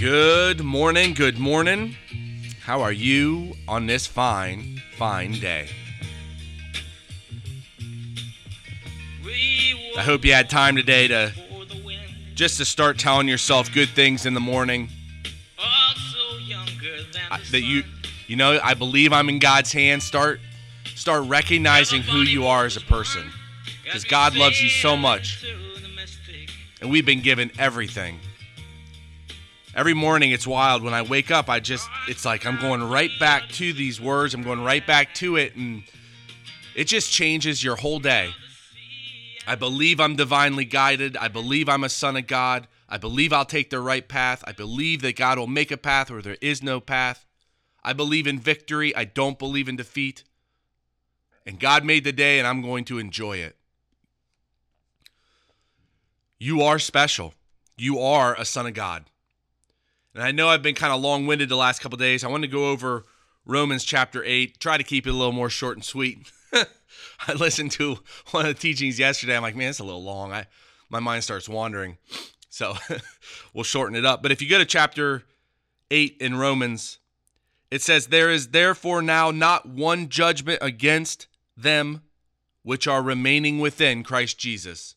Good morning, good morning. How are you on this fine, fine day? I hope you had time today to just to start telling yourself good things in the morning. I- that you you know, I believe I'm in God's hands. Start start recognizing who you are as a person. Because God loves you so much. And we've been given everything. Every morning it's wild. When I wake up, I just, it's like I'm going right back to these words. I'm going right back to it. And it just changes your whole day. I believe I'm divinely guided. I believe I'm a son of God. I believe I'll take the right path. I believe that God will make a path where there is no path. I believe in victory. I don't believe in defeat. And God made the day, and I'm going to enjoy it. You are special. You are a son of God. And I know I've been kind of long winded the last couple days. I want to go over Romans chapter 8, try to keep it a little more short and sweet. I listened to one of the teachings yesterday. I'm like, man, it's a little long. I my mind starts wandering. So we'll shorten it up. But if you go to chapter 8 in Romans, it says, There is therefore now not one judgment against them which are remaining within Christ Jesus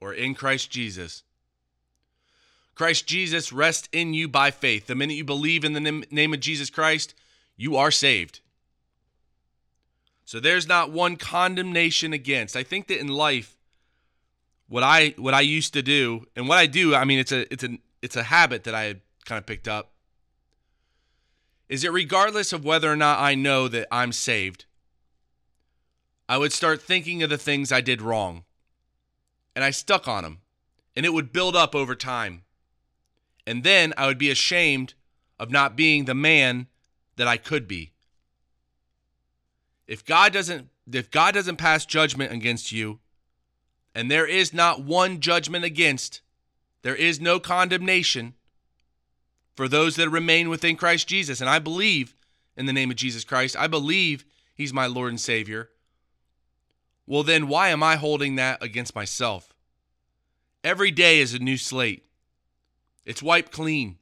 or in Christ Jesus. Christ Jesus rests in you by faith. The minute you believe in the name of Jesus Christ, you are saved. So there's not one condemnation against. I think that in life, what I what I used to do and what I do, I mean, it's a it's a it's a habit that I kind of picked up. Is that regardless of whether or not I know that I'm saved, I would start thinking of the things I did wrong, and I stuck on them, and it would build up over time, and then I would be ashamed of not being the man that I could be. If God doesn't if God doesn't pass judgment against you, and there is not one judgment against, there is no condemnation for those that remain within Christ Jesus. And I believe in the name of Jesus Christ. I believe he's my Lord and Savior. Well, then why am I holding that against myself? Every day is a new slate. It's wiped clean.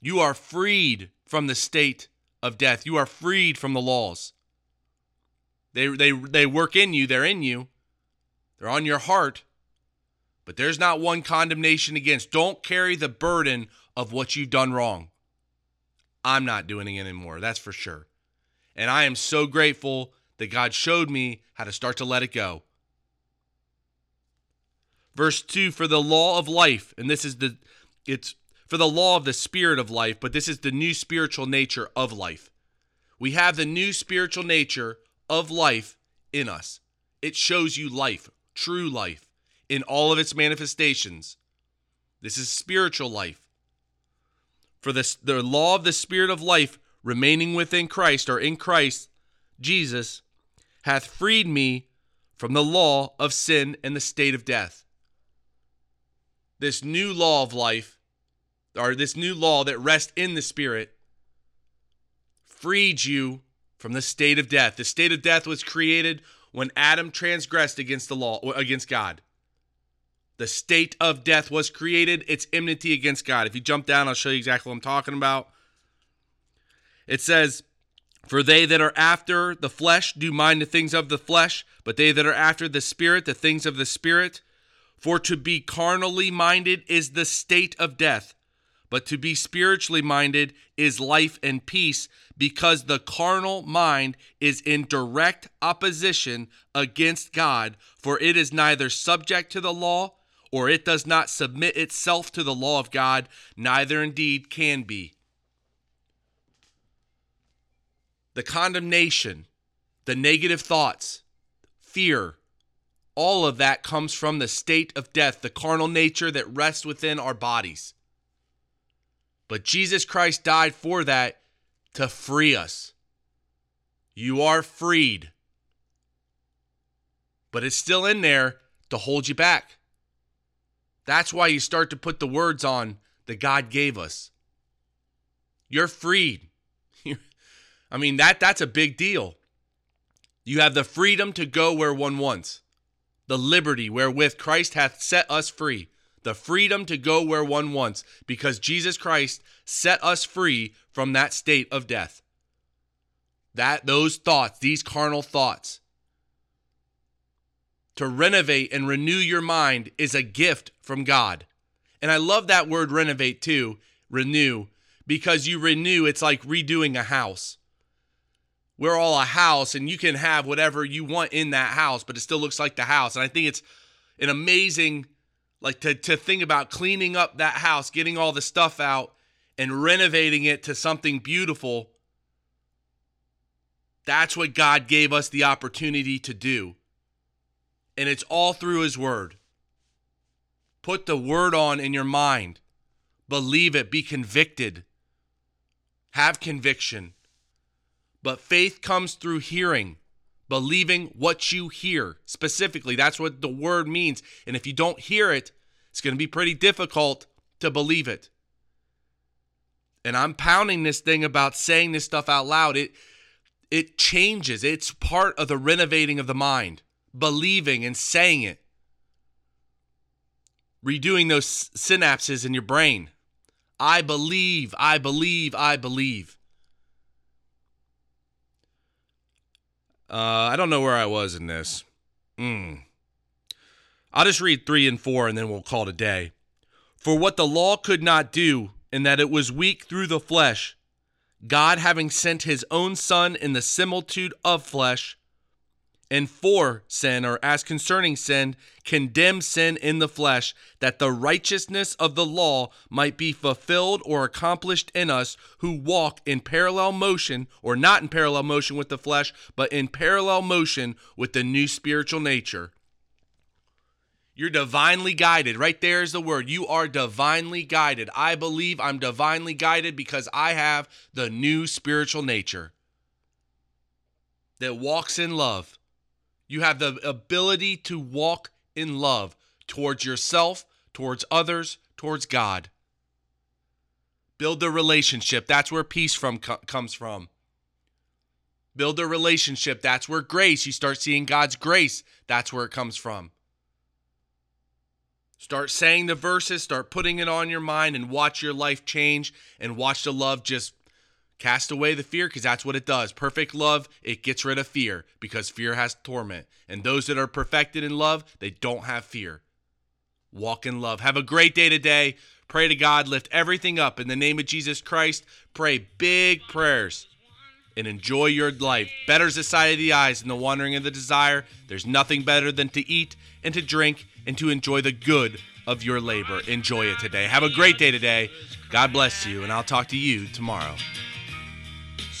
You are freed from the state of death. You are freed from the laws. They, they, they work in you, they're in you, they're on your heart, but there's not one condemnation against. Don't carry the burden of what you've done wrong. I'm not doing it anymore, that's for sure. And I am so grateful that God showed me how to start to let it go. Verse 2 For the law of life, and this is the, it's for the law of the spirit of life, but this is the new spiritual nature of life. We have the new spiritual nature of life in us. It shows you life, true life, in all of its manifestations. This is spiritual life. For this, the law of the spirit of life remaining within Christ or in Christ Jesus hath freed me from the law of sin and the state of death. This new law of life, or this new law that rests in the Spirit, freed you from the state of death. The state of death was created when Adam transgressed against the law, against God. The state of death was created. It's enmity against God. If you jump down, I'll show you exactly what I'm talking about. It says, For they that are after the flesh do mind the things of the flesh, but they that are after the spirit, the things of the spirit. For to be carnally minded is the state of death, but to be spiritually minded is life and peace, because the carnal mind is in direct opposition against God, for it is neither subject to the law, or it does not submit itself to the law of God, neither indeed can be. The condemnation, the negative thoughts, fear, all of that comes from the state of death, the carnal nature that rests within our bodies. But Jesus Christ died for that to free us. You are freed. But it's still in there to hold you back. That's why you start to put the words on that God gave us. You're freed. I mean that that's a big deal. You have the freedom to go where one wants. The liberty wherewith Christ hath set us free. the freedom to go where one wants because Jesus Christ set us free from that state of death. That those thoughts, these carnal thoughts. To renovate and renew your mind is a gift from God. And I love that word renovate too, renew, because you renew, it's like redoing a house. We're all a house, and you can have whatever you want in that house, but it still looks like the house. And I think it's an amazing, like to, to think about cleaning up that house, getting all the stuff out, and renovating it to something beautiful. That's what God gave us the opportunity to do. And it's all through His Word. Put the Word on in your mind, believe it, be convicted, have conviction. But faith comes through hearing, believing what you hear. Specifically, that's what the Word means. And if you don't hear it, it's going to be pretty difficult to believe it. And I'm pounding this thing about saying this stuff out loud. It it changes. It's part of the renovating of the mind, believing and saying it. Redoing those synapses in your brain. I believe, I believe, I believe. Uh, I don't know where I was in this. Mm. I'll just read three and four and then we'll call it a day. For what the law could not do, in that it was weak through the flesh, God having sent his own Son in the similitude of flesh, and for sin, or as concerning sin, condemn sin in the flesh, that the righteousness of the law might be fulfilled or accomplished in us who walk in parallel motion, or not in parallel motion with the flesh, but in parallel motion with the new spiritual nature you're divinely guided. Right there is the word. You are divinely guided. I believe I'm divinely guided because I have the new spiritual nature that walks in love. You have the ability to walk in love towards yourself, towards others, towards God. Build a relationship. That's where peace from comes from. Build a relationship. That's where grace, you start seeing God's grace. That's where it comes from. Start saying the verses, start putting it on your mind, and watch your life change and watch the love just cast away the fear because that's what it does. Perfect love, it gets rid of fear because fear has torment. And those that are perfected in love, they don't have fear. Walk in love. Have a great day today. Pray to God, lift everything up in the name of Jesus Christ. Pray big prayers and enjoy your life. Better the sight of the eyes than the wandering of the desire. There's nothing better than to eat and to drink and to enjoy the good of your labor. Enjoy it today. Have a great day today. God bless you, and I'll talk to you tomorrow.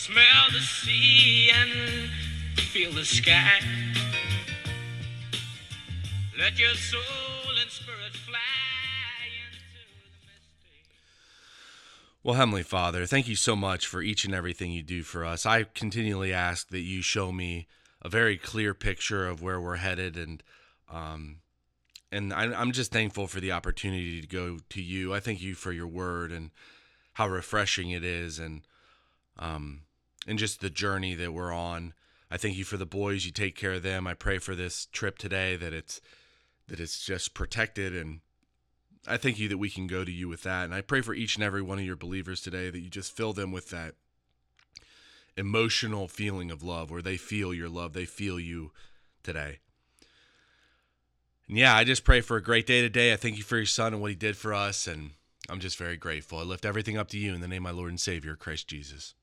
Smell the sea and feel the sky. Let your soul and spirit fly. Well, Heavenly Father, thank you so much for each and everything you do for us. I continually ask that you show me a very clear picture of where we're headed and um, and I, am just thankful for the opportunity to go to you. I thank you for your word and how refreshing it is, and um, and just the journey that we're on. I thank you for the boys. You take care of them. I pray for this trip today that it's that it's just protected, and I thank you that we can go to you with that. And I pray for each and every one of your believers today that you just fill them with that emotional feeling of love, where they feel your love, they feel you today. And yeah, I just pray for a great day today. I thank you for your son and what he did for us. And I'm just very grateful. I lift everything up to you in the name of my Lord and Savior, Christ Jesus.